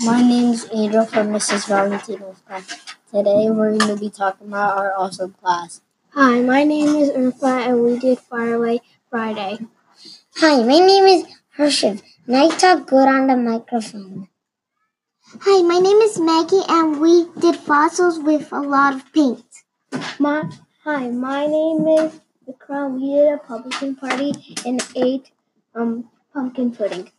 My name is Adriel from Mrs. Valentino's class. Today we're going to be talking about our awesome class. Hi, my name is Irfa, and we did Firelight Friday. Hi, my name is Harshiv and I talk good on the microphone. Hi, my name is Maggie and we did fossils with a lot of paint. My, hi, my name is Vikram. We did a pumpkin party and ate um, pumpkin pudding.